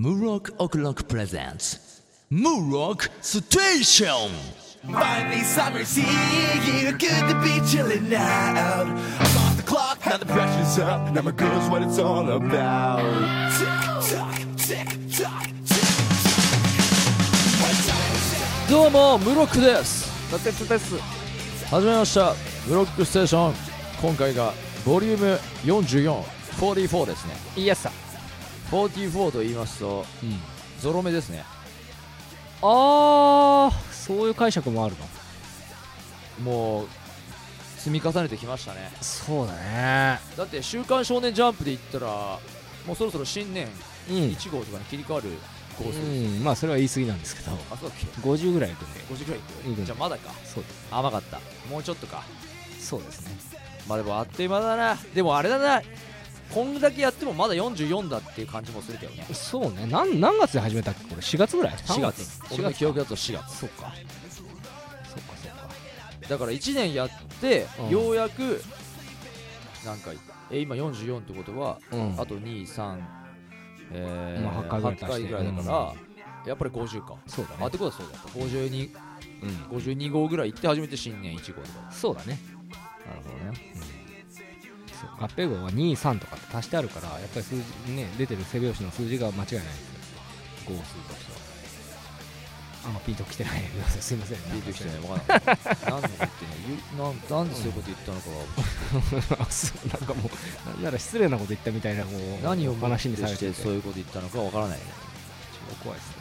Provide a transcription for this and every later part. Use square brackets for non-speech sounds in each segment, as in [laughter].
ムーロックオクロックプレゼンツムーロックステーション Finally, summer's here. Good to be chilling out. I'm off the clock, now the pressure's up. Now my girl's what it's all about. Tick tock, tick tock, tick どうもムロックですのてつです始めましたムロックステーション今回がボリューム4444ですねイエスさ44と言いますと、ゾロ目ですね。あーそういう解釈もあるの？もう積み重ねてきましたね。そうだね。だって「週刊少年ジャンプ」で言ったらもうそろそろ新年うん、1号とかに切り替わる号数、うん、まあそれは言い過ぎなんですけど。あそうだっけ？50ぐらいいくんで50くらいいくいくんじゃあまだか。そう。です甘かった。もうちょっとか。そうですね。まあでもあっという間だな。でもあれだなこんだけやってもまだ44だっていう感じもするけどね。そうね。なん何月で始めたっけ？これ？4月ぐらい？4月。4俺の月記憶だと4月。そうか。そうかそうか。だから1年やって、うん。ようやく何回え今44ってことは、うん。あと23えーまあ8回ぐらい足して。8回ぐらいだから、やっぱり50か。そうだね。あってことはそうだった。52うん。52号ぐらい行って初めて新年1号とか。そうだね。なるほどねそう合併号は23とかって足してあるからやっぱり数字ね出てる背拍子の数字が間違いないですよ。号数としては。あんまピンときてないすいませんピンときてない。分からない。何のこと言っなんなんでそういうこと言ったのか [laughs] なんかもうなんなら失礼なこと言ったみたいなこう何を話にされしてそういうこと言ったのかわからない。怖いですね。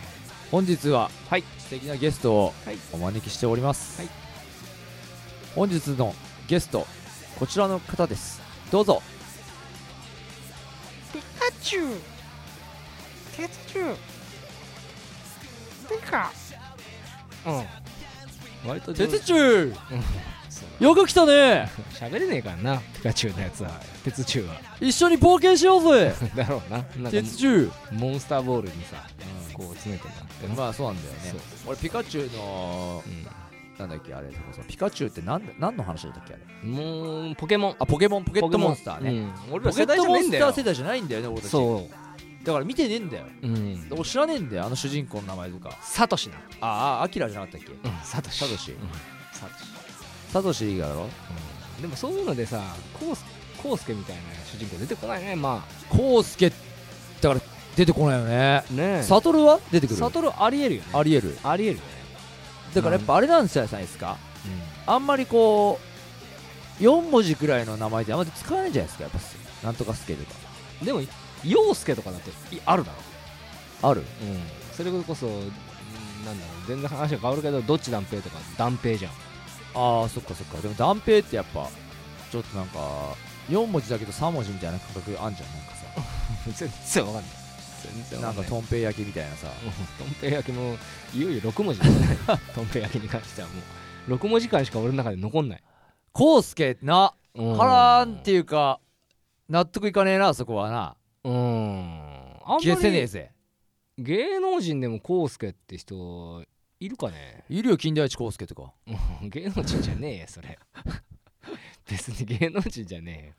本日は、はい素敵なゲストをはいお招きしております、はい。本日のゲストこちらの方ですどうぞ。ピカチュウ。鉄柱ピカ。うん。割と鉄中柱そうよく来たね。喋れねえからなピカチュウのやつは。鉄柱は。一緒に冒険しようぜ。[laughs] だろうな。なんか鉄柱モンスターボールにさこう詰めてな。まあそうなんだよね。俺ピカチュウのうんなんだっけあれそピカチュウって何何の話だったっけあれ？もうポケモン。あポケモンポケットモンスターね、うん。俺ポケットモンスター世代じゃないんだよね俺たち。そだから見てねえんだよ。ううん。俺知らねえんだよあの主人公の名前とか。サトシなああアキラじゃなかったっけ？うんサトシ。サトシ。うん。サトシ。サトシがだろうん。でもそういうのでさコウスコウスケみたいな主人公出てこないねまコウスケだから出てこないよね。あねサトルは？出てくる。サトルありえるよね。ありえる。ありえるよねだからやっぱあれなんじゃないですか。あんまりこう4文字くらいの名前ってあんまり使わないんじゃないですかやっぱ。なんとかスケとか。うんでも陽介とかだっていあるだろ。ある？うん。それこそうんなんだろう全然話が変わるけどどっち断平とか断平じゃん。ああそっかそっか。でも断平ってやっぱちょっとなんか4文字だけど3文字みたいな感覚あんじゃんなんか [laughs] 全然わかんない全さなんかとんぺい焼きみたいなさ。とんぺい焼きもいよいよ6文字とんぺい焼きに関してはもう。6文字間しか俺の中で残んない。コウスケなうん。からんっていうか納得いかねえなそこはな。うん。あんま消せねえりぜ。芸能人でもコウスケって人いるかね？いるよ金田一コウスケとか。うん。芸能人じゃねえよそれ。[laughs] 別に芸能人じゃね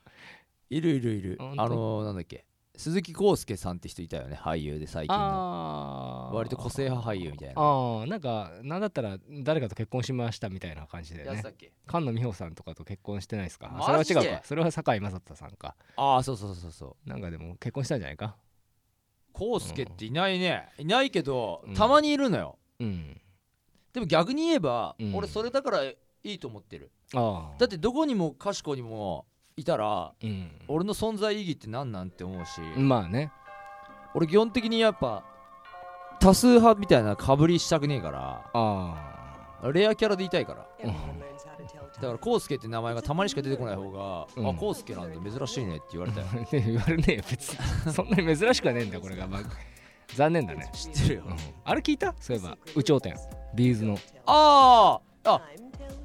いるいるいる。ほんとあのー、なんだっけ？鈴木浩介さんって人いたよね俳優で最え近の。割と個性派俳優みたいな。ああなんかなんだったら誰かと結婚しましたみたいな感じだよね。菅野美穂さんとかと結婚してないですか？マそれは違うか。それは堺雅人さんか。ああそうそうそうそうなんかでも結婚したんじゃないか？コウスケっていないね。いないけどうん。たまにいるのよ。うん。でも逆に言えばうん。俺それだからいいと思ってる。ああだってどこにもかしこにもいたらうん。俺の存在意義って何なんて思うしまあね。俺基本的にやっぱ多数派みたいなかぶりしたくねえからあレアキャラでいたいから。あ、うんだからコウスケって名前がたまにしか出てこない方が、うん。あコウスケなんで珍しいねって言われたよ。[laughs] ね言われねえよ別に。[laughs] そんなに珍しくはねえんだこれが、まあ、残念だね、知ってるよ。うん。あれ聞いた？そういえば有頂天。 B'z の。あーあ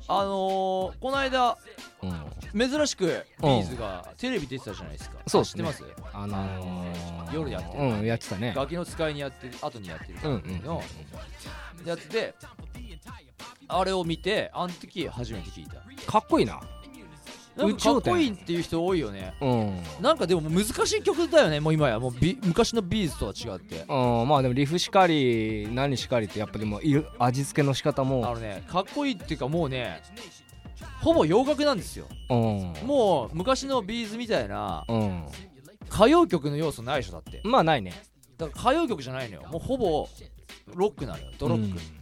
あのー、この間うん。珍しく B'z がテレビ出てたじゃないですか。そう知ってます？あのー、夜やってるうんやってたね。ガキの使いにやってる後にやってるうんうんのやつであれを見てあの時初めて聞いた。かっこいいななんかかっこいい宇っていう人多いよね。うん。なんかでも難しい曲だよねもう今や。もうビ昔の B'z とは違って。うん、まあでもリフしかり何しかりってやっぱでもいる味付けの仕方あものねかっこいいっていうかもうねほぼ洋楽なんですよ。うん。もう昔のビーズみたいなうん。歌謡曲の要素ないでしょだって。まあないね。だから歌謡曲じゃないのよ。もうほぼロックなのよ。ドロック、うん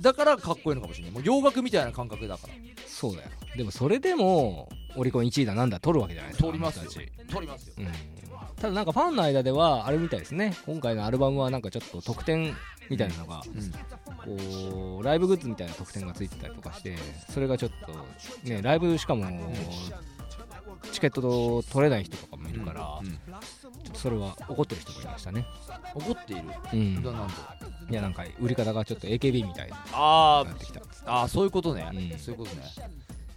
だからかっこいいのかもしれない。もう洋楽みたいな感覚だから。そうだよ。でもそれでもオリコン1位だなんだ取るわけじゃないですか通りますよ。取りますよ。うん。ただなんかファンの間ではあれみたいですね。今回のアルバムはなんかちょっと特典みたいなのがこうライブグッズみたいな特典がついてたりとかしてそれがちょっとねライブしかもチケット取れない人とかもいるから、うんちょっとそれは怒ってる人もいましたね。怒っている？うん。だなんといやなんか売り方がちょっと AKB みたいな。ってきた。あーそういうことね、うん。そういうことね。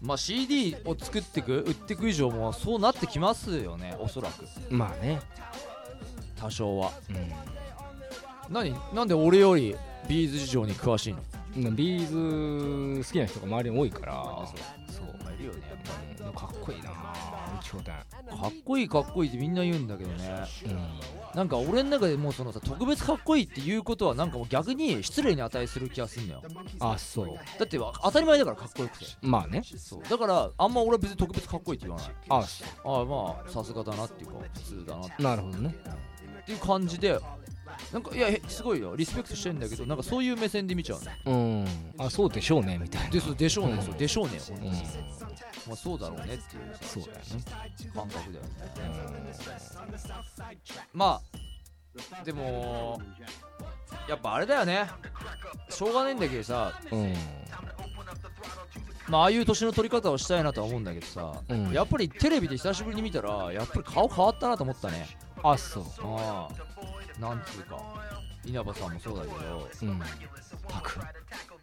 まあ CD を作ってく売ってく以上もそうなってきますよねおそらく。まあね。多少は。うん。何？なんで俺より B'z 事情に詳しいの？ B'z 好きな人が周りに多いから。そうるよねやっぱうんかっこいいな。有頂天かっこいいかっこいいってみんな言うんだけどね。うん。なんか俺の中でもうそのさ特別かっこいいっていうことはなんかもう逆に失礼に値する気がすんのよ。あそう。だってわ当たり前だからかっこよくて。まあね。そう。だからあんま俺は別に特別かっこいいって言わない。あそああまあさすがだなっていうか普通だなっうなるほどねていう感じでなんかいやへすごいよ。リスペクトしてるんだけどなんかそういう目線で見ちゃうね。うん。あそうでしょうねみたいな。でそうでしょうね、う。ん。そうでしょうねうん。まあそうだろうねっていうさそうだよね。感覚だよね。まあでもやっぱあれだよね。しょうがないんだけどさうん。まあああいう年の取り方をしたいなとは思うんだけどさ、うん。やっぱりテレビで久しぶりに見たらやっぱり顔変わったなと思ったねあそう。ああなんつうか。稲葉さんもそうだけど。うん。タク。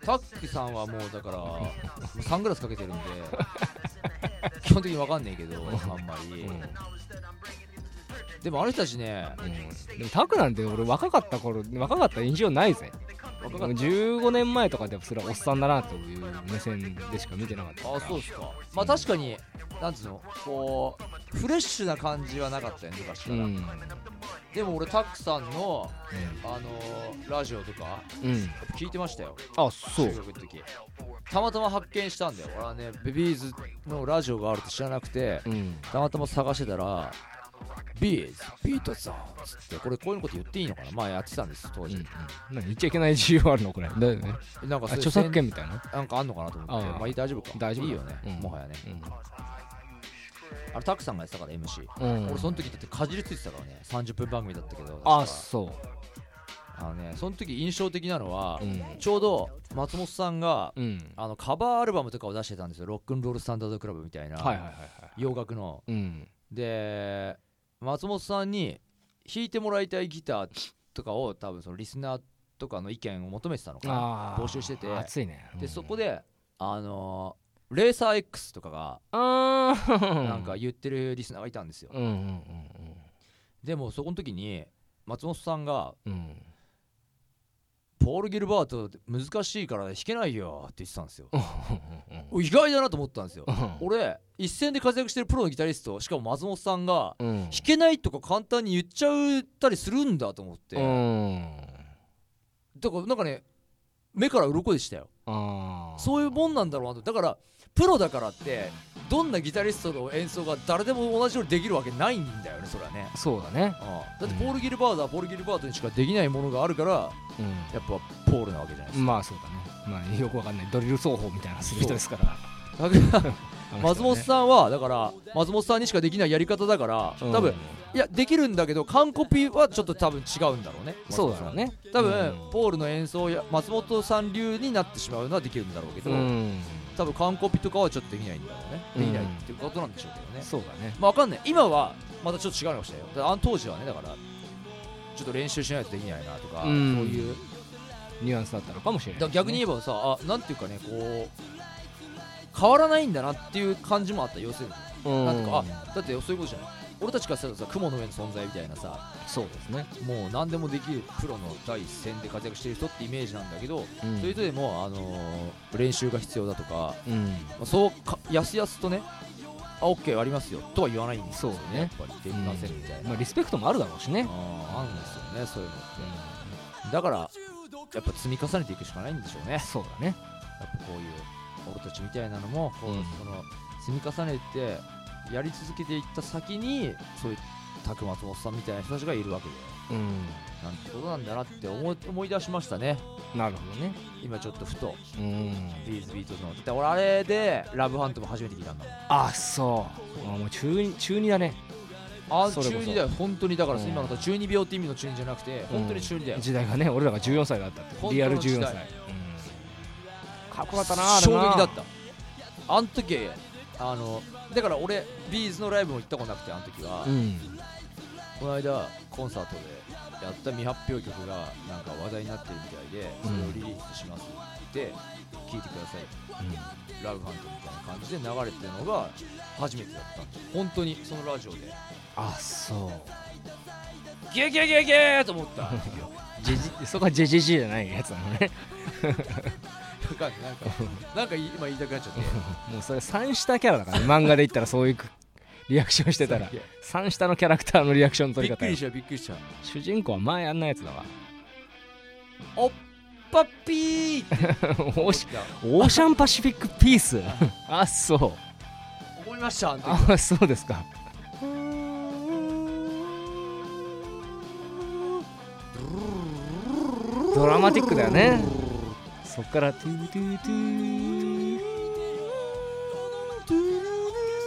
タックさんはもうだから [laughs] サングラスかけてるんで [laughs] 基本的に分かんねえけどあんまり、うん。でもあの人たちねうん。でもタクなんて俺若かった頃若かった印象ないぜ15年前とかでもそれはおっさんだなという目線でしか見てなかった。たあそうですか。まあ確かになんつうのこうフレッシュな感じはなかったよね昔から、うん。でも俺タックさんのあのーラジオとかうん。聞いてましたよ。あそう。たまたま発見したんだよ。俺はねベビーズのラジオがあるって知らなくてうん。たまたま探してたらビーズビートゾーンつってこれこういうこと言っていいのかな？まあやってたんです当時、うんうん。何言っちゃいけない自由あるのこれだよね。なんか著作権みたいな？なんかあんのかなと思って。まあ大丈夫か。大丈夫いいよね、うん。もはやね。うん。あれタクさんがやってたから MC、うん。俺その時だってかじりついてたからね。30分番組だったけどあそあのねその時印象的なのはう、うん。ちょうど松本さんがうん。あのカバーアルバムとかを出してたんですよ。ロックンロールスタンダードクラブみたいな、洋楽の。うん。で松本さんに弾いてもらいたいギターとかを多分そのリスナーとかの意見を求めてたのか募集してて。熱いね。でそこであのーレーサー X とかがなんか言ってるリスナーがいたんですよ、でもそこの時に松本さんがうんうん「ポール・ギルバート難しいから弾けないよ」って言ってたんですよ。うん。意外だなと思ったんですよ。うん。俺一戦で活躍してるプロのギタリストしかも松本さんがうん。弾けないとか簡単に言っちゃったりするんだと思って、うん。だからなんかね目から鱗でしたよ。そういうもんなんだろうなと。だからプロだからってどんなギタリストの演奏が誰でも同じようにできるわけないんだよねそれはね。そうだね。ああ。だってポール・ギルバートはポール・ギルバートにしかできないものがあるからうやっぱポールなわけじゃないですか、んまあそうだね。まあよくわかんない。ドリル奏法みたいなのする人ですから。だから [laughs] 松本さんはだから松本さんにしかできないやり方だからうん。多分いやできるんだけど完コピはちょっと多分違うんだろうね。そうだね。多分、うん。ポールの演奏や松本さん流になってしまうのはできるんだろうけど、うん多分完コピとかはちょっとできないんだろうね、うんできないっていうことなんでしょうけどね。そうだね。まあわかんない。今はまたちょっと違うのかもしれないあの当時はねだからちょっと練習しないとできないなとか、うん。そういうニュアンスだったのかもしれない。だから逆に言えばさあなんていうかねこう変わらないんだなっていう感じもあった。要するに。うん。なんかあだってそういうことじゃない俺たちからするとさ雲の上の存在みたいなさそうですね。もう何でもできるプロの第一線で活躍してる人ってイメージなんだけど、うん。そういう人でも、あのー練習が必要だとか、うん。まあそうかやすやすとねあオッケーありますよとは言わないんですよそうね。やっぱりできませんみたいな、まあリスペクトもあるだろうしね。あーあるんですよねそういうのって。だからやっぱ積み重ねていくしかないんでしょうね。そうだね。やっぱこういう俺たちみたいなのもこの積み重ねてやり続けていった先にそういう拓松本さんみたいな人たちがいるわけで。うん。なんてことなんだなって思い思い出しましたね。なるほどね。今ちょっとふと。うん。ビーズビートの。で俺あれでラブハントも初めて聞いたんだあそう。あもう中二中二だね。あ中二だよ。本当にだからうん。今の中二病って意味の中二じゃなくて本当に中二だよ、時代がね俺らが14歳だったって。リアル14時代歳、うん。かっこよかったなあれ衝な撃だった。あの時あのだから俺ビーズのライブも行ったことなくてあの時は、うん。この間コンサートでやった未発表曲がなんか話題になってるみたいでそれをリリースしますって聞いてください。ラブハントみたいな感じで流れてるのが初めてだったんで。本当にそのラジオで。あそう。ゲゲゲゲーと思ったジェジそこはジェジェジェじゃないやつなのねなんかなんか今言いたくなっちゃってもうそれ三下キャラだからね。漫画で言ったらそういうリアクションしてたら。三下のキャラクターのリアクションの取り方。よびっくりしたびっくりした主人公は前あんなやつだわ。おっぱっぴーオーシいやオーシャンパシフィックピース。あ。そう。思いましたあそうですか。ドラマティックだよねそっからトゥートゥートゥ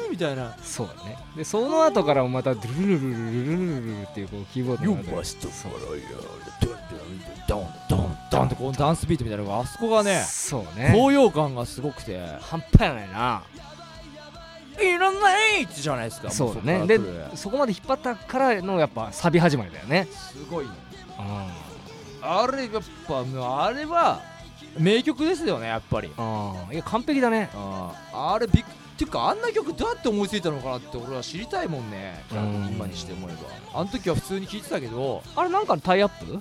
ーみたいなそうだねでその後からもまたドゥルルルルルルルルルっていうこうキーボードが流れて must follow your ドンドンドンってこのダンスビートみたいなのがあそこがねそうね高揚感がすごくて半端やないないらないってじゃないですかそうだねでそこまで引っ張ったからのやっぱサビ始まりだよねすごいねうんあれやっぱあれは名曲ですよねやっぱり。あいや完璧だね。ああれびっっていうかあんな曲どうやって思いついたのかなって俺は知りたいもんね。うん。今にして思えば。あの時は普通に聴いてたけど。あれなんかのタイアップ？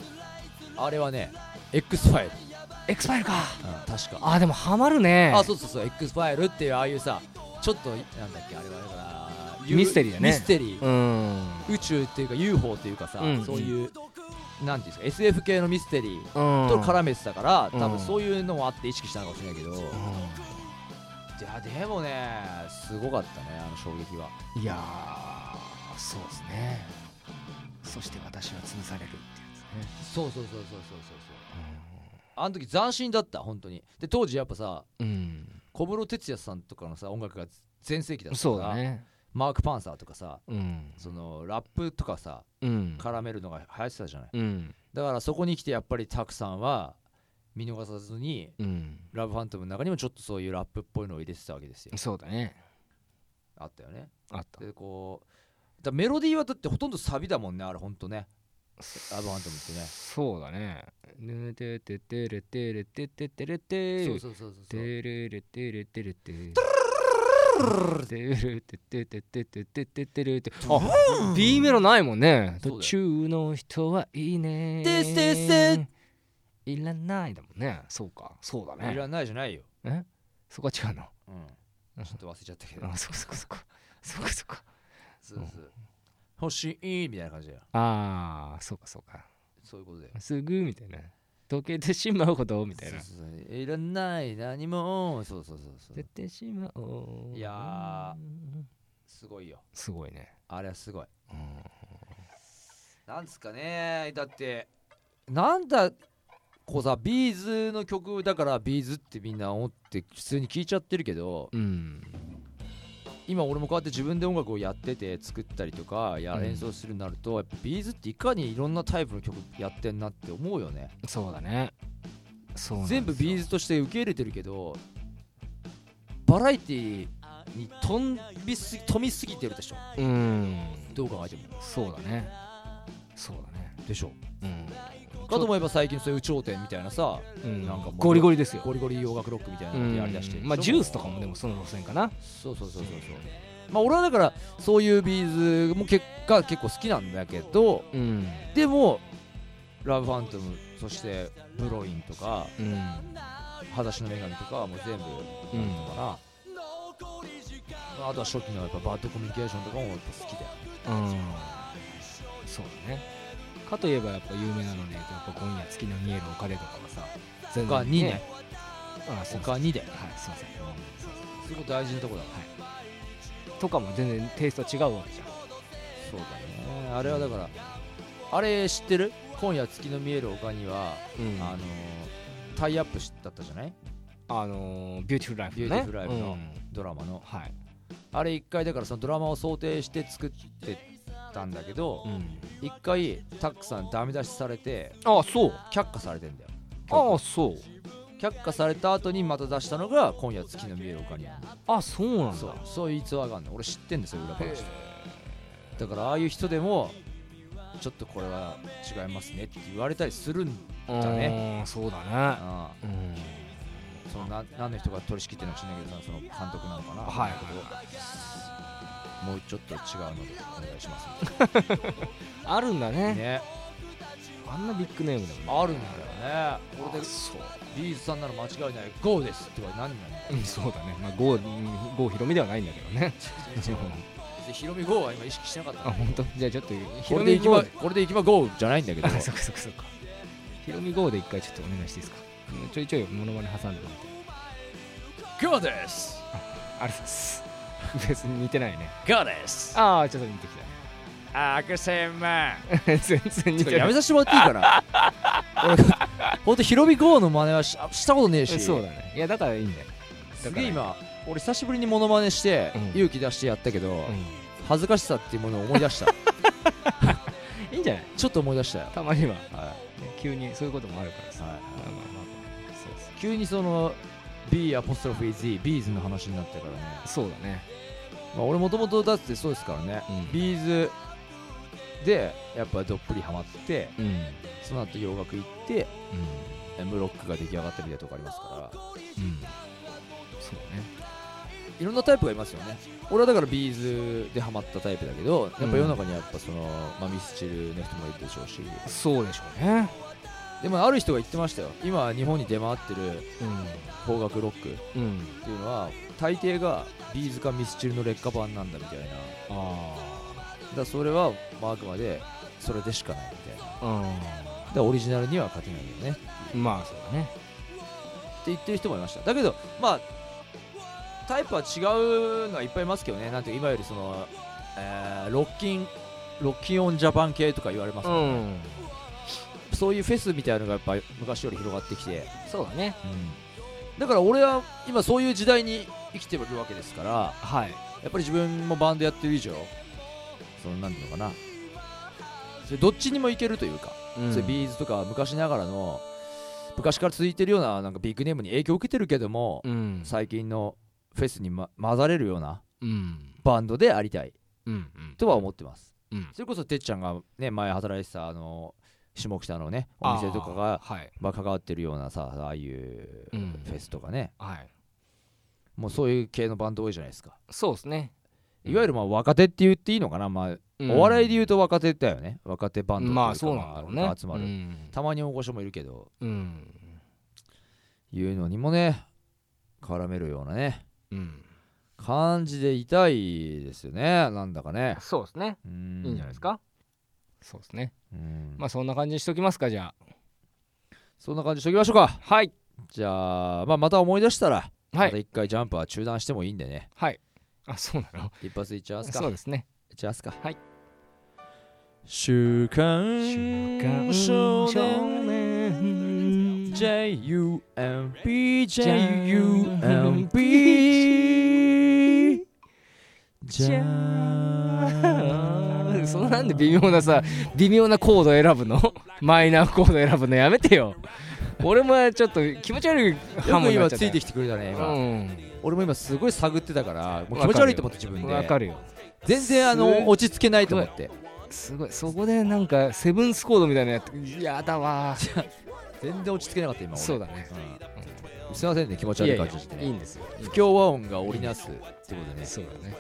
あれはね X ファイル、X ファイルか。確か。あでもハマるね。あそうそうそう X ファイルっていうああいうさちょっとなんだっけあれはあれかな。ミステリーだね。ミステリー、うん。宇宙っていうか UFO っていうかさ、うん。そういうなんていうんですか SF 系のミステリーうん。と絡めてたから、うん。多分そういうのもあって意識したのかもしれないけど、いやでもねすごかったねあの衝撃は。うんいやーそうですね。そして私は潰されるってやそうそうそうそうそうそうそう。あの時斬新だった本当に。で当時やっぱさつね小室哲哉さんとかのさ音楽が全盛期だうんったから。そうだねマーク・パンサーとかさうん。そのラップとかさうん。絡めるのが流行ってたじゃない？うん。だからそこに来てやっぱりタクさんは見逃さずにうん。ラブファントムの中にもちょっとそういうラップっぽいのを入れてたわけですよ。そうだね。あったよね。あった。でこうだメロディーはだってほとんどサビだもんねあれほんとね。ラブファントムってね。そうだね。ねてててれてれてててれてそうそうそうそうそうてれれてれてれててれてててててててててあ B メロないもんね途中の人はいいね This is it いらないだもんねそうかそうだねいらないじゃないよえそこは違うのうんちょっと忘れちゃったけどあそこそこそこそこそこそうそう欲しいみたいな感じだよああそうかそうかそういうことだよすぐみたいな溶けてしまうほどみたいな。そうそうそう。いらない。何も。そうそうそうそう。出てしまおういやすごいよ。すごいね。あれはすごい。うん。なんですかね。だってなんだこうさ B'z の曲だから B'z ってみんな思って普通に聴いちゃってるけどうん今俺もこうやって自分で音楽をやってて作ったりとかやうん。演奏するなると、やっぱ B'z っていかにいろんなタイプの曲やってんなって思うよね。そうだね。そう全部 B'z として受け入れてるけどバラエティに飛んびす飛びすぎてるでしょ。うん。どう考えても。そうだね。そうだね。でしょ。うんかと思えば最近そういう有頂天みたいなさうん。なんかゴリゴリですよ。ゴリゴリ洋楽ロックみたいなのやりだしてるでしょまあジュースとかもでもその路線かな。そうそうそうそうそう。まあ俺はだからそういうビーズも結果結構好きなんだけどうん。でもラブファントムそしてブロインとかうん。裸足の女神とかはもう全部うんかな、まあとは初期のやっぱバッドコミュニケーションとかもやっぱ好きだようん。そうだねかといえばやっぱ有名なのでやっぱ今夜月の見えるおかれとかはさ全他にね。あそう他にではいすいません。すごい大事なとこだとかも全然テイスト違うわけじゃん。そうだね。あれはだからあれ知ってる？今夜月の見える丘には、うん。あのタイアップしだったじゃない？あのービューティフルライフのね。ビューティフルライフのうん。ドラマの。はい。あれ一回だからそのドラマを想定して作ってたんだけどうん。一回タックさんダメ出しされてあそう。却下されてんだよ。ああそう。却下。された後にまた出したのが今夜月の見える丘にあるあそうなんだ。そう。そういう逸話があるの。俺知ってんですよ裏話。でだからああいう人でもちょっとこれは違いますねって言われたりするんだね。うんそうだね。ああ。うん。そのな何の人が取り仕切ってるのか知らないけどさその監督なのかな。はいもうちょっと違うのでお願いします。[laughs] あるんだね。ね。あんなビッグネームでもあるんだよね。これでそう。ビーズさんなら間違いない GO ですって言われ何なんだうんそうだね。まあ郷うん郷ひろみではないんだけどね。[laughs] ヒロミ GO は今意識してなかった。あ本当？じゃあちょっとひこれでいきまろみ郷これでいきま GO じゃないんだけど。あそっかそっかそっか。ひろみ郷で一回ちょっとお願いしていいですか？うんちょいちょいモノマネ挟んでもらって。GO です。ありがとうございます別に似てないね。すああちょっと似てきあくせまた全然似てない。やめさせてもらっていいかな？[laughs] 俺ほんとヒロミ GO の真似はししたことねえし。そうだね。いやだからいいんだよ。すげえ今俺久しぶりにモノマネしてうん。勇気出してやったけど、う恥ずかしさっていうものを思い出した。ん [laughs] いいんじゃない？ちょっと思い出したよ、たまには、急にそういうこともあるからさ、いはい。まあまあまあ。そうそう。急にその B アポストロフィー Z ビーズの話になったからね、そうだね。まあ、俺もともとだってそうですからね、うん。 B'z でやっぱどっぷりハマってうん。うんその後洋楽行ってエムロックが出来上がったみたいなとこありますから。うん。そうね。いろんなタイプがいますよね。俺はだから B'z でハマったタイプだけどやっぱ世の中にはやっぱその、まあ、ミスチルの人もいるでしょうし。そうでしょうねでもある人が言ってましたよ。今日本に出回ってる邦楽ロックっていうのは大抵が B'z かミスチルの劣化版なんだみたいな。だそれはまああくまでそれでしかないみたいな。だかあらオリジナルには勝てないよねう。んまあそうだね。って言ってる人もいました。だけどまあタイプは違うのはいっぱいいますけどね。なんていうか今よりその、えーロッキンロッキンオンジャパン系とか言われますもんね、んそういうフェスみたいなのがやっぱ昔より広がってきて、そうだね。だから俺は今そういう時代に生きてるわけですからはい。やっぱり自分もバンドやってる以上そのなんていうのかな。それどっちにもいけるというか、うん。それビーズとか昔ながらの昔から続いてるようななんかビッグネームに影響を受けてるけども、うん。最近のフェスに、ま、混ざれるようなうん。バンドでありたいうんうん。とは思ってます。うん。それこそてっちゃんがね前働いてたあの下北のねお店とかがはい。まあ、関わってるようなさああいううん。フェスとかね、はい。もうそういう系のバンド多いじゃないですか。そうですね。いわゆるまあ若手って言っていいのかな、まあうん。お笑いで言うと若手だよね。若手バンドっていかまあそうなんだろうね。集まる、うん。たまに大御所もいるけど。うん。いうのにもね絡めるようなね。うん。感じでいたいですよね。なんだかね。そうですね。いいいんじゃないですか。そうですねうん。まあそんな感じにしときますかじゃそんな感じにしときましょうか。あはい。じゃあ、まあ、また思い出したら、はまたい一回ジャンプは中断してもいいんでね。はい。あそうなの？一発いっちゃいますか。そうですね。いっちゃいますか。はい。週刊少少年年 JUMP JUMP じゃーんそのなんで微妙なさ微妙なコード選ぶの？[laughs] マイナーコード選ぶの？やめてよ。俺もちょっと気持ち悪いよハモくになっちゃった。今ついてきてくれたね今、うん。俺も今すごい探ってたからもう気持ち悪いと思って自分で。わかるよ。全然あすの落ち着けないと思って。すごい。そこでなんかセブンスコードみたいなやつやだわ [laughs] 全然落ち着けなかった今俺。そうだね。うん。すいませんね気持ち悪い感じで。してねいいんですよ。不協和音が織りなすってことでね。そうだね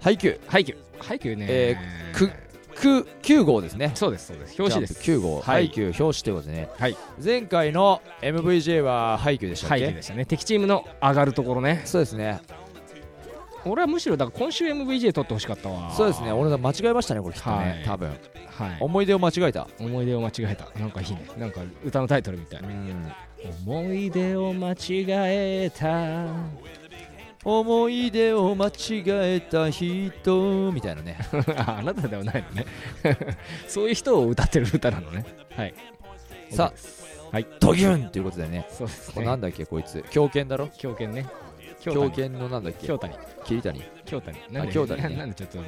ハイキューハイキュー。ハイキューね。えくく9号ですね。そうですそうです。表紙です。ジャンプ9号、はい。ハイキュー表紙ということでね、はい。前回の MVJ はハイキューでしたっけ、ハイキューでしたね。敵チームの上がるところね。そうですね。俺はむしろだから今週 MVJ 取ってほしかったわ。そうですね。俺ら間違えましたねこれきっとはい。ね多分。はい。思い出を間違えた。思い出を間違えた。なんかいいね。なんか歌のタイトルみたいな。思い出を間違えた思い出を間違えた人みたいなね。あ [laughs] あなたではないのね。[laughs] そういう人を歌ってる歌なのね。はい。さあはい。ドギュンということでね。そうですね。なんだっけこいつ。狂犬だろ？狂犬ね。狂狂犬犬のなんだっけ？京谷。桐谷？京谷。なんで京谷ね。ななんでちょっと。[laughs]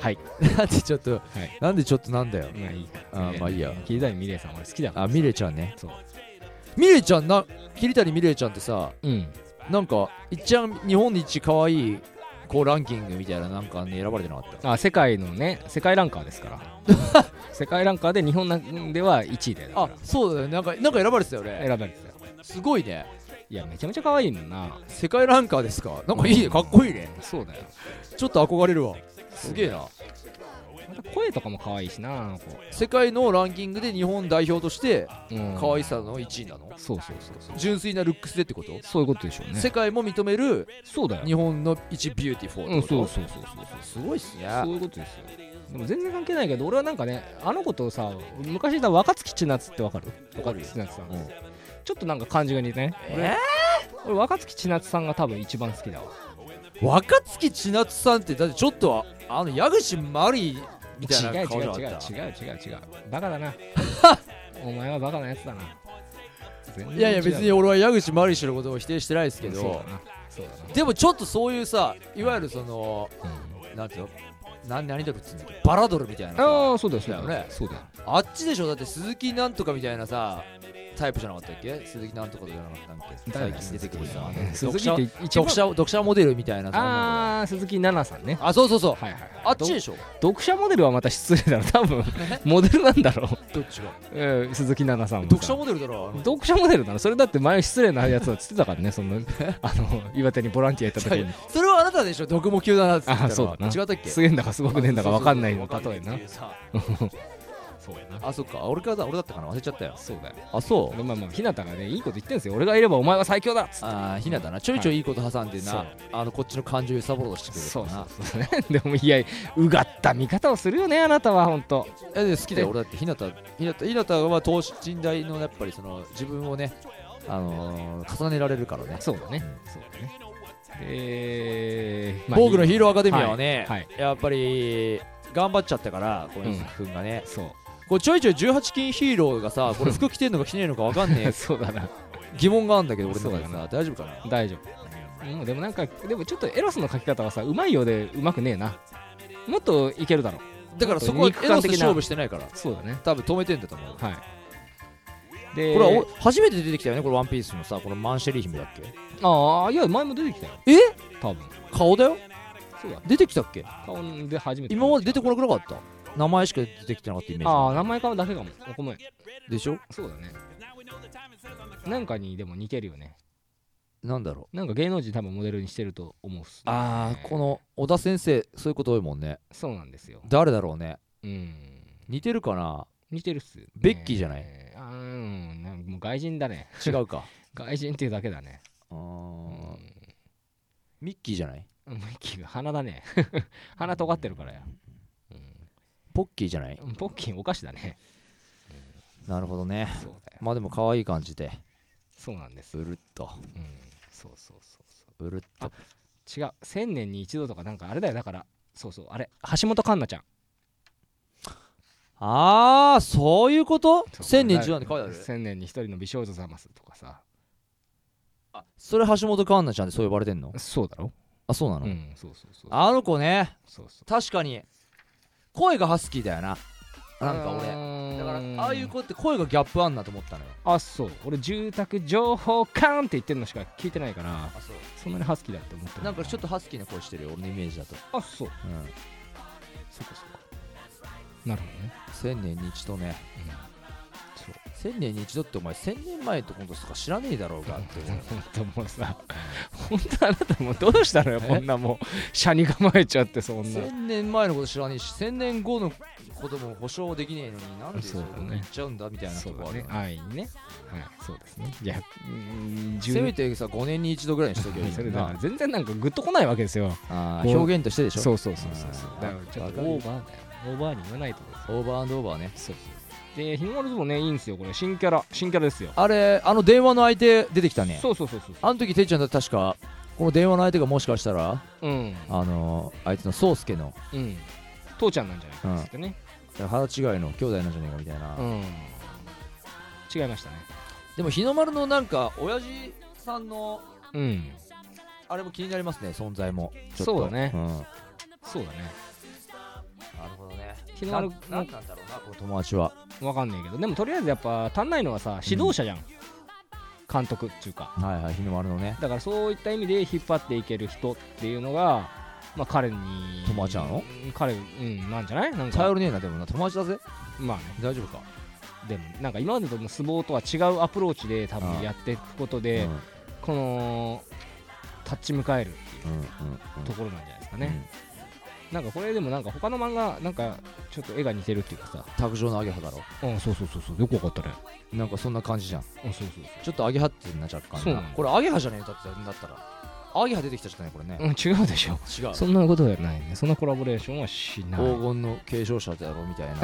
はい。なんでちょっとはい。なんでちょっとなんだよ。まあいいあーまあいいや。桐谷美玲さん俺好きだからあミレちゃんね。そうミレちゃんな桐谷ミレちゃんってさうんなんか一番日本で一可愛いこうランキングみたいななんかに選ばれてなかった。あ世界のね世界ランカーですから。[laughs] 世界ランカーで日本では1位だよだかあそうだよね。なんかなんか選ばれてたよらね。選ばれてたよ。すごいね。いやめちゃめちゃ可愛いもんな。世界ランカーですか？なんかいいね。かっこいいね。そうだよ。ちょっと憧れるわ。すげえな声とかも可愛いしなあの子世界のランキングで日本代表としてうん。可愛さの1位なの？そうそうそうそう。純粋なルックスでってこと？そういうことでしょうね。世界も認めるそうだよ。日本の一 beautiful うんってことそうそうそうそう。すごいっすね。そういうことですよ。でも全然関係ないけど俺はなんかねあの子とさ昔いた若槻千夏ってわかる？わかるよ。千夏さん、うんちょっとなんか感じが似てねえ俺若槻千夏さんが多分一番好きだわ。ー、若槻千夏さんってだってちょっとああの矢口真里みたいな違う違う顔じゃなかった。違う違う違う違う。バカだな。[laughs] お前はバカなやつだな。いやいや別に違う俺は矢口真理氏のことを否定してないですけど。でもちょっとそういうさいわゆるそのな、なんていうの？何何ドルっつうんだっけ？バラドルみたいなあさ。あそうだよね。そうだよ。あっちでしょ？だって鈴木なんとかみたいなさタイプじゃなかったっけ？鈴木なんとかじゃなかったっけ？誰最近出てくるさ鈴木って一番読者読者モデルみたいな。さああ鈴木奈々さんね。あそうそうそう。はいはいはい。あっちでしょ？読者モデルはまた失礼だろ多分モデルなんだろう、どっちが？えー鈴木奈々さん読者モデルだろ読者モデルなのそれだって前失礼なやつはつってたからねそのあの岩手にボランティア行った時に。それはあなたでしょ？毒も級だなっつってあそうだな。違ったっけ？すげえんだかすごくねえんだか分かんないの。例えな [laughs] わかんないっていうさそうやな。あそっか。俺からだ俺だったかな。忘れちゃったよ。そうだよ。あそう。でまあまあ日向がねいいこと言ってんですよ。俺がいればお前は最強だっつって。ああひなだな。ちょいちょい。いいこと挟んでそう。なあのこっちの感情揺さぼろうとしてくれるそうなそうそう。ね [laughs] でもいやうがった見方をするよねあなたは本当えで好きだよ。俺だってひなたひなたひなたは等身大のやっぱりその自分をねあのー重ねられるからね。そうだね。そうだね。えー、僕のヒーロローアカデミアはね、はい。やっぱり頑張っちゃったから小うん。西君がね、そうこれちょいちょい18金ヒーローがさ [laughs] これ服着てんのか着てねえのかわかんねえ [laughs] そうだな。疑問があるんだけど俺の中でさ大丈夫かな？大丈夫。うんでもなんかでもちょっとエロスの書き方はさうまいようでうまくねえな。もっといけるだろ。だからそこはエロス勝負してないから。そうだね。多分止めてんだと思うはい。でこれはお初めて出てきたよねこれワンピースのさこのマンシェリー姫だっけ？ああいや前も出てきたよ。え？多分。顔だよ？そうだ。出てきたっけ？顔で初めて。今まで出てこなくなかった？名前しか出てきてなかったイメージああ名前顔だけかも。ごめんでしょ？そうだね。なんかにでも似てるよね。なんだろう。なんか芸能人多分モデルにしてると思うっす、ね、ああこの小田先生そういうこと多いもんね。そうなんですよ。誰だろうね。うん。似てるかな？似てるっす、ね、ベッキーじゃない？あーうん。なんかもう外人だね。違うか。[laughs] 外人っていうだけだね。あうーん。ミッキーじゃない？ミッキーが鼻だね。[laughs] 鼻尖ってるからや、ポッキーじゃない？うん、ポッキーお菓子だね。なるほどね。まあでも可愛い感じで。そうなんです。うるっと。うん。そうそうそうそう。うるっと。違う。1000年に一度とかなんかあれだよ。だからそうそう。あれ橋本環奈ちゃん。ああそういうこと？そう。千年一度なんて書い1000年に一人の美少女ざますとかさ。あそれ橋本環奈ちゃんでそう呼ばれてんの？そうだろ。あそうなの？うんそうそうそう。あの子ね。そうそう。確かに声がハスキーだよな。なんか俺。だからああいう子って声がギャップあんなと思ったのよ。あそう。俺住宅情報カーンって言ってるのしか聞いてないからあそう。そんなにハスキーだって思ってなんかちょっとハスキーな声してるよ俺のイメージだと。あそう。うん。そっかそっか。なるほどね。千年に一度ね、うん。1000年に一度ってお前1000年前ってことすか知らねえだろうがって思もうさ [laughs] 本当あなたもどうしたのよ [laughs] こんなもう車に構えちゃってそんな。1000年前のこと知らねえし1000年後のことも保証できねえのになんでそう言っちゃうんだみたいなとこあね。安易にね。はい。そうですね。いやせめてさ5年に一度ぐらいにしとけばいい全然な。んかグッとこないわけですよ。表現としてでしょ。そうそうそうそうだからちょっとオーバーだよオーバーに言わないとオーバーオーバーね。そうそう。で日の丸相撲ねいいんですよこれ。新キャラ。新キャラですよ。あれあの電話の相手出てきたね。そうそうそうそうあの時てっちゃんだって確か。この電話の相手がもしかしたらうん。あのー、あいつの宗介の。うん。父ちゃんなんじゃないかっつってね。腹違いの兄弟なんじゃねえかみたいな、うん。違いましたね。でも日の丸のなんか親父さんのうん。あれも気になりますね存在も。ちょっと。そうだね。ん。なるそうだね日の丸ななんなんだろうなこの友達は。わかんないけど。でもとりあえずやっぱ足んないのはさ指導者じゃん、監督っていうか。はいはい日の丸のね。だからそういった意味で引っ張っていける人っていうのがまあ彼に友達なの？うん彼うんなんじゃない？なんか。頼りねえなでもな。友達だぜ。まあね。大丈夫か？でもなんか今までとの相撲とは違うアプローチで多分やっていくことで、うん。この立ち向かえるっていううんうんところなんじゃないですかね、なんかこれでもなんか他の漫画なんかちょっと絵が似てるっていうかさ。卓上のアゲハだろ？あそうそうそうそう。よくわかったね。なんかそんな感じじゃん。あそうそうちょっとアゲハってんな若干そうなの。これアゲハじゃね？えだってだったらアゲハ出てきたじゃないこれね。そう、うん、違うでしょ。違う。そんなことはないね。そんなコラボレーションはしない。黄金の継承者だろみたいな。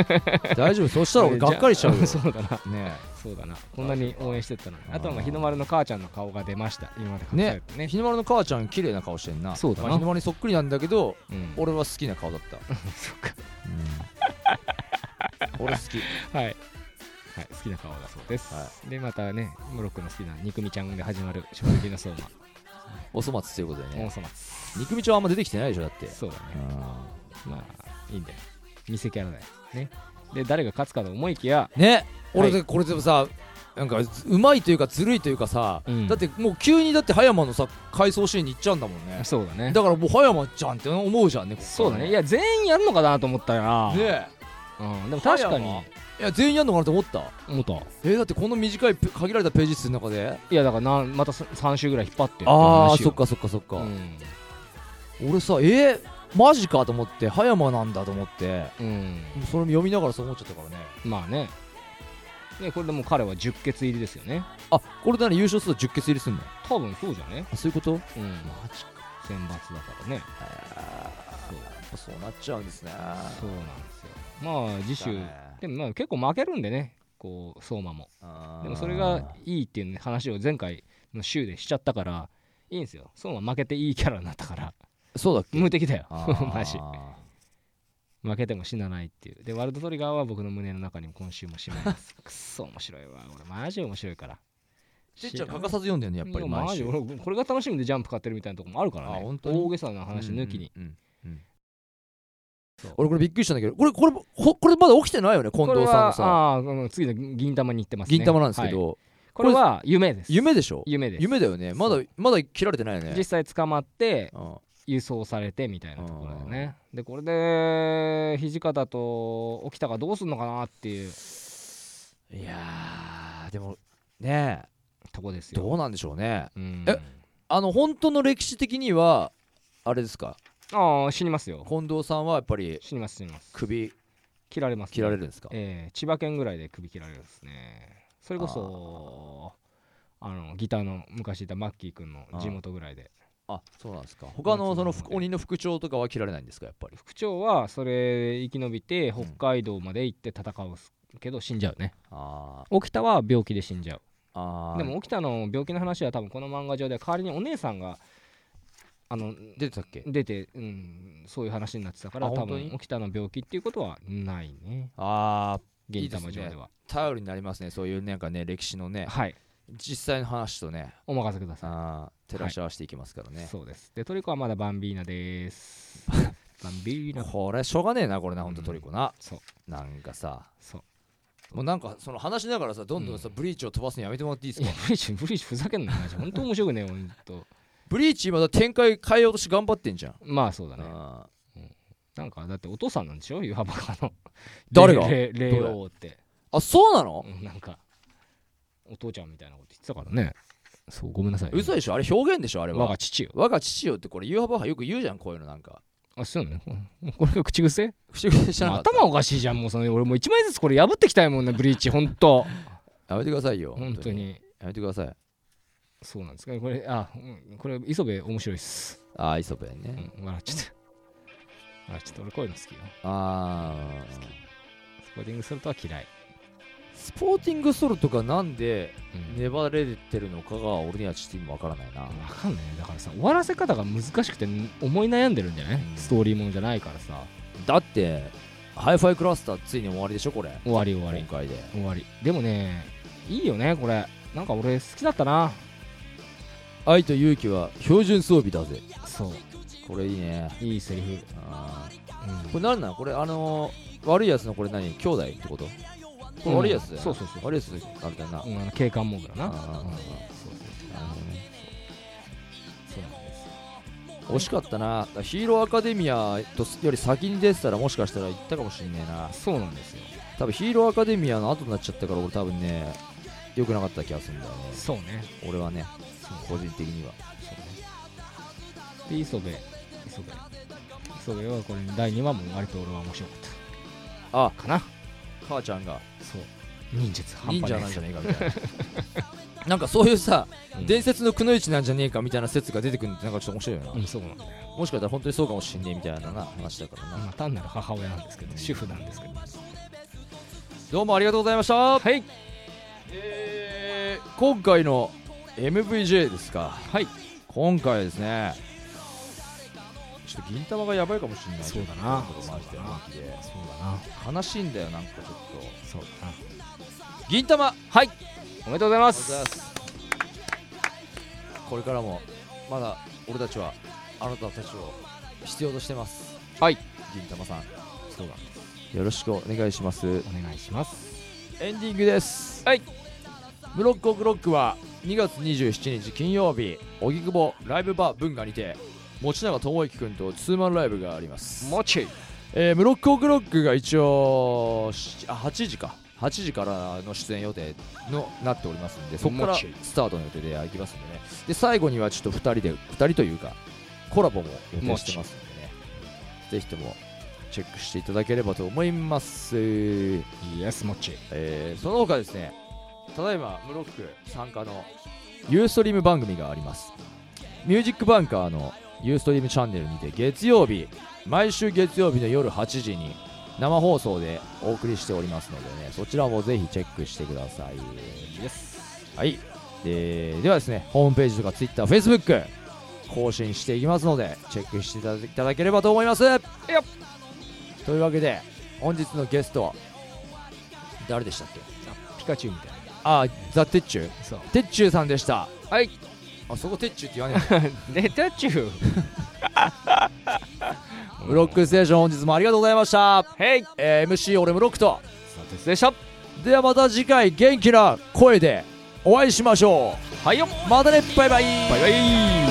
[laughs] 大丈夫？そしたら俺がっかりしちゃうよ。そうだな。ねそうだな。こんなに応援してたのに。あとはまあ日の丸の母ちゃんの顔が出ました今まで隠されてね。日の丸の母ちゃん綺麗な顔してんな。そうだな。まあ日の丸にそっくりなんだけどうん。俺は好きな顔だった、[laughs] そっか。俺好き。[laughs] はい、はい、好きな顔だそうです、はでまたねムロックの好きな肉みちゃんで始まる衝撃の相馬お粗末ということでね。大粗末。肉みちはあんま出てきてないでしょだって。そうだね。うまあいいんだよ。見せキャラだよ。ね。で誰が勝つかと思いきやんね。俺はでこれでもさなんかずうまいというかずるいというかさ、うん。だってもう急にだって葉山のさ回想シーンに行っちゃうんだもんね。そうだね。だからもう葉山じゃんって思うじゃんねそうだね。いや全員やるのかなと思ったら、ね。うん、でも確かにいや全員やんのかなと思った。思った。えーだってこの短いペ限られたページ数の中で？いやだからなんまた3週ぐらい引っ張ってああそっかそっかそっか、うん、俺さえー、マジかと思って葉山なんだと思って。うん、それ読みながらそう思っちゃったからね。まあね。ねこれでもう彼は10決入りですよね。あこれで何優勝すると10決入りすんの？多分そうじゃね？あそういうこと？うん。マジか。選抜だからね。そう。やっぱそうなっちゃうんですね。そうなんですよ。まあ次週でもまあ結構負けるんでね。こう相馬も。でもそれがいいっていう、ね、話を前回の週でしちゃったからいいんですよ。相馬負けていいキャラになったから。そうだっけ？無敵だよ。[laughs] マジ。負けても死なないっていう。でワールドトリガーは僕の胸の中にも今週もしまいます。くっそ面白いわ。俺マジ面白いから。てっちゃん欠かさず読んでんねやっぱりマジ俺これが楽しみでジャンプ買ってるみたいなとこもあるからね。大げさな話抜きに、うんうんうん俺これびっくりしたんだけどこれこれほこれまだ起きてないよね近藤さんのさ。はあーうん次の銀玉に行ってますね。銀玉なんですけはい。どこれは夢です。夢でしょ？夢です。夢だよね。まだまだ切られてないよね。実際捕まってうん。輸送されてみたいなところだよね。でこれで土方と沖田がどうすんのかなっていう。いやーでもね。とこですよ。どうなんでしょうね。うん。えあの本当の歴史的にはあれですか？ああ死にますよ。近藤さんはやっぱり死にます死にます。首切られます、ね、切られるんですか？えー千葉県ぐらいで首切られるんですね。それこそあのギターの昔いたマッキー君の地元ぐらいで。あそうなんですか。他のその鬼の副長とかは切られないんですかやっぱり？副長はそれ生き延びて北海道まで行って戦うけど死んじゃうね。あ沖田は病気で死んじゃう。でも沖田の病気の話は多分この漫画上で代わりにお姉さんがあの出てたっけ？出て、うん、そういう話になってたから多分沖田の病気っていうことはないね。ああ銀玉上では頼りになりますねそういうなんかね歴史のね。はい。実際の話とね。お任せください。照らし合わせていきますからね、そうです。で、トリコはまだバンビーナです。[laughs] バンビーナ。これしょうがねえなこれなほんとうん。トリコな、そう、なんかさ。そう。もうなんかその話しながらさどんどんさ、う。んブリーチを飛ばすのやめてもらっていいですか？ブリーチ、ブリーチふざけんなよ、マジ。本当面白くねえよ、ほんと。ブリーチ今だ展開変えようとして頑張ってんじゃん、まあそうだね。あなんか、だってお父さんなんでしょユハバカの。[laughs] 誰が？レレレオって。あそうなの、うんなんか、お父ちゃんみたいなこと言ってたからね。そう、ごめんなさい。嘘でしょ？あれ表現でしょ？あれは。我が父よ。我が父よってこれユーハバハよく言うじゃんこういうの。なんか。あそうね。ここれが口癖？口癖じゃな頭おかしいじゃんもうその俺もう1枚ずつこれ破ってきたいもんねブリーチほんと。[laughs] やめてくださいよ本当に。やめてくださいそうなんですか？これあ、うん、これ磯部面白いっす。ああ磯部ね、うん笑っちゃった。笑っちゃった。俺こういうの好きよ。あスポーティングソルトは嫌い、ースポーティングソルトがなんでうん。粘れてるのかが俺にはちょっと今わからないな。わかんない。ねだからさ終わらせ方が難しくて思い悩んでるんじゃない、うん。ストーリーものじゃないからさ。だってハイファイクラスターついに終わりでしょこれ。終わり終わり。今回で。終わり。でもねいいよねこれ。なんか俺好きだったな愛と勇気は標準装備だぜ。そう。これいいね。いいセリフ、あうん。ーこれ何なのこれあのー、悪いやつのこれ何？兄弟ってこと？これ悪いやつだよな、そうそうそう。悪いやつあれだよな、うん、あの警官モグラな。あー。うんそうそう。なるほどねそうなんです惜しかったな。ヒーローアカデミアとより先に出てたらもしかしたら行ったかもしんねえな。そうなんですよ。多分ヒーローアカデミアの後になっちゃったから俺多分ね良くなかった気がするんだよね。そうね。俺はね個人的には。そうね。で磯部。磯部。磯部はこれ第2話も割と俺は面白かっあたかな。母ちゃんが。そう。忍術半忍端ない者なんじゃねえかみたいな。[laughs] なんかそういうさ、うん。伝説のくのいちなんじゃねえかみたいな説が出てくるのってなんかちょっと面白いよな、うんそうなんだよ。もしかしたら本当にそうかもしんねえみたいなな話だからな、まあ単なる母親なんですけど主婦なんですけどどうもありがとうございました。はい。えー、今回の MVJ ですか。はい。今回ですね。ちょっと銀玉がやばいかもしれない。そうだな。そうだな。悲しいんだよなんかちょっと。そうだな。銀玉。はい。おめでとうございます。これからもまだ俺たちはあなたたちを必要としてます。はい。銀玉さんそうだよろしくお願いします。お願いします。エンディングです。はいブロックオクロックは2月27日金曜日荻窪ライブバー文化にて持永智之君とツーマンライブがあります。もち。えー、ブロックオクロックが一応しあ8時か。8時からの出演予定のなっておりますんでそこからスタートの予定で行きますんでね。で最後にはちょっと2人で2人というかコラボも予定してますんでね。ぜひともチェックしていただければと思います、イエスもち。えーその他ですねただいまムロック参加のユーストリーム番組があります。ミュージックバンカーのユーストリームチャンネルにて月曜日毎週月曜日の夜8時に生放送でお送りしておりますのでねそちらもぜひチェックしてください。イエスはい。でではですねホームページとか TwitterFacebook 更新していきますのでチェックしていただければと思います。というわけで本日のゲストは誰でしたっけ？ピカチュウみたいなあザ・テッチュそう。テッチュさんでした。はい。あそこテッチュって言わねえでタチュウブロックステーション本日もありがとうございました、ヘイえー MC 俺ムロックと。さてでしたではまた次回元気な声でお会いしましょはいよ。うまたね。バイバイ。バイバイ.